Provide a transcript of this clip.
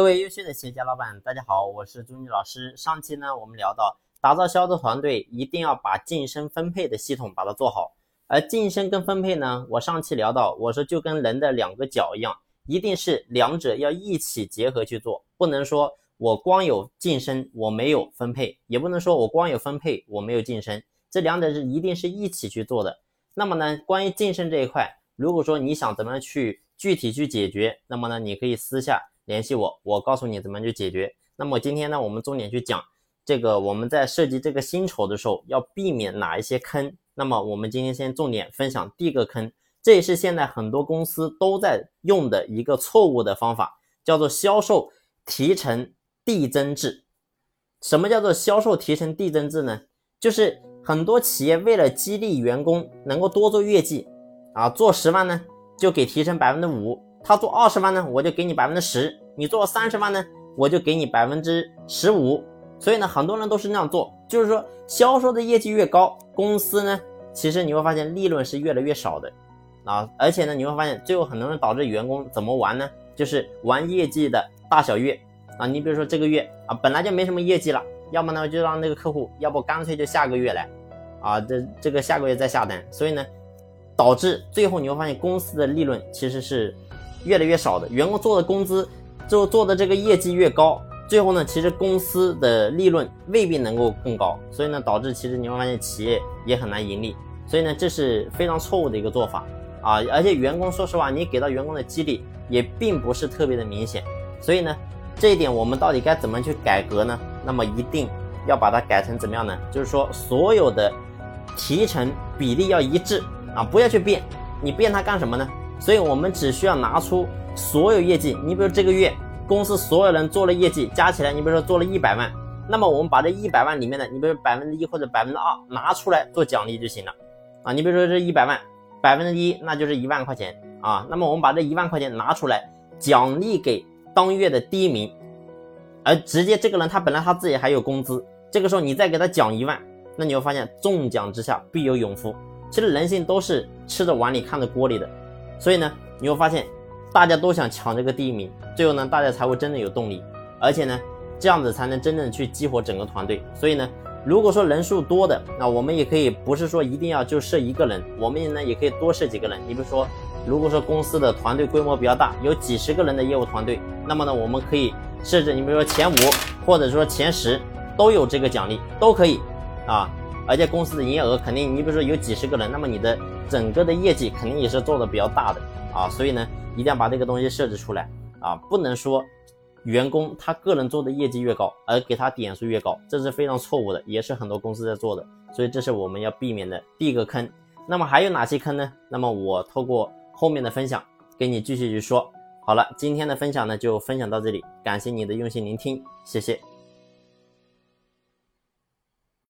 各位优秀的企业家老板，大家好，我是朱妮老师。上期呢，我们聊到打造销售团队，一定要把晋升分配的系统把它做好。而晋升跟分配呢，我上期聊到，我说就跟人的两个脚一样，一定是两者要一起结合去做，不能说我光有晋升，我没有分配，也不能说我光有分配，我没有晋升，这两者是一定是一起去做的。那么呢，关于晋升这一块，如果说你想怎么去具体去解决，那么呢，你可以私下。联系我，我告诉你怎么去解决。那么今天呢，我们重点去讲这个，我们在设计这个薪酬的时候要避免哪一些坑。那么我们今天先重点分享第一个坑，这也是现在很多公司都在用的一个错误的方法，叫做销售提成递增制。什么叫做销售提成递增制呢？就是很多企业为了激励员工能够多做业绩啊，做十万呢就给提成百分之五。他做二十万呢，我就给你百分之十；你做三十万呢，我就给你百分之十五。所以呢，很多人都是那样做，就是说销售的业绩越高，公司呢，其实你会发现利润是越来越少的啊。而且呢，你会发现最后很多人导致员工怎么玩呢？就是玩业绩的大小月啊。你比如说这个月啊，本来就没什么业绩了，要么呢就让那个客户，要不干脆就下个月来啊，这这个下个月再下单。所以呢，导致最后你会发现公司的利润其实是。越来越少的员工做的工资，就做的这个业绩越高，最后呢，其实公司的利润未必能够更高，所以呢，导致其实你会发现企业也很难盈利，所以呢，这是非常错误的一个做法啊！而且员工说实话，你给到员工的激励也并不是特别的明显，所以呢，这一点我们到底该怎么去改革呢？那么一定要把它改成怎么样呢？就是说所有的提成比例要一致啊，不要去变，你变它干什么呢？所以我们只需要拿出所有业绩，你比如这个月公司所有人做了业绩，加起来，你比如说做了一百万，那么我们把这一百万里面的，你比如百分之一或者百分之二拿出来做奖励就行了，啊，你比如说这一百万百分之一，那就是一万块钱。啊，那么我们把这一万块钱拿出来奖励给当月的第一名，而直接这个人他本来他自己还有工资，这个时候你再给他奖一万，那你会发现中奖之下必有勇夫，其实人性都是吃着碗里看着锅里的。所以呢，你会发现，大家都想抢这个第一名，最后呢，大家才会真的有动力，而且呢，这样子才能真正去激活整个团队。所以呢，如果说人数多的，那我们也可以不是说一定要就设一个人，我们呢也可以多设几个人。你比如说，如果说公司的团队规模比较大，有几十个人的业务团队，那么呢，我们可以设置，你比如说前五或者说前十都有这个奖励，都可以啊。而且公司的营业额肯定，你比如说有几十个人，那么你的整个的业绩肯定也是做的比较大的啊，所以呢，一定要把这个东西设置出来啊，不能说员工他个人做的业绩越高，而给他点数越高，这是非常错误的，也是很多公司在做的，所以这是我们要避免的第一个坑。那么还有哪些坑呢？那么我透过后面的分享给你继续去说。好了，今天的分享呢就分享到这里，感谢你的用心聆听，谢谢。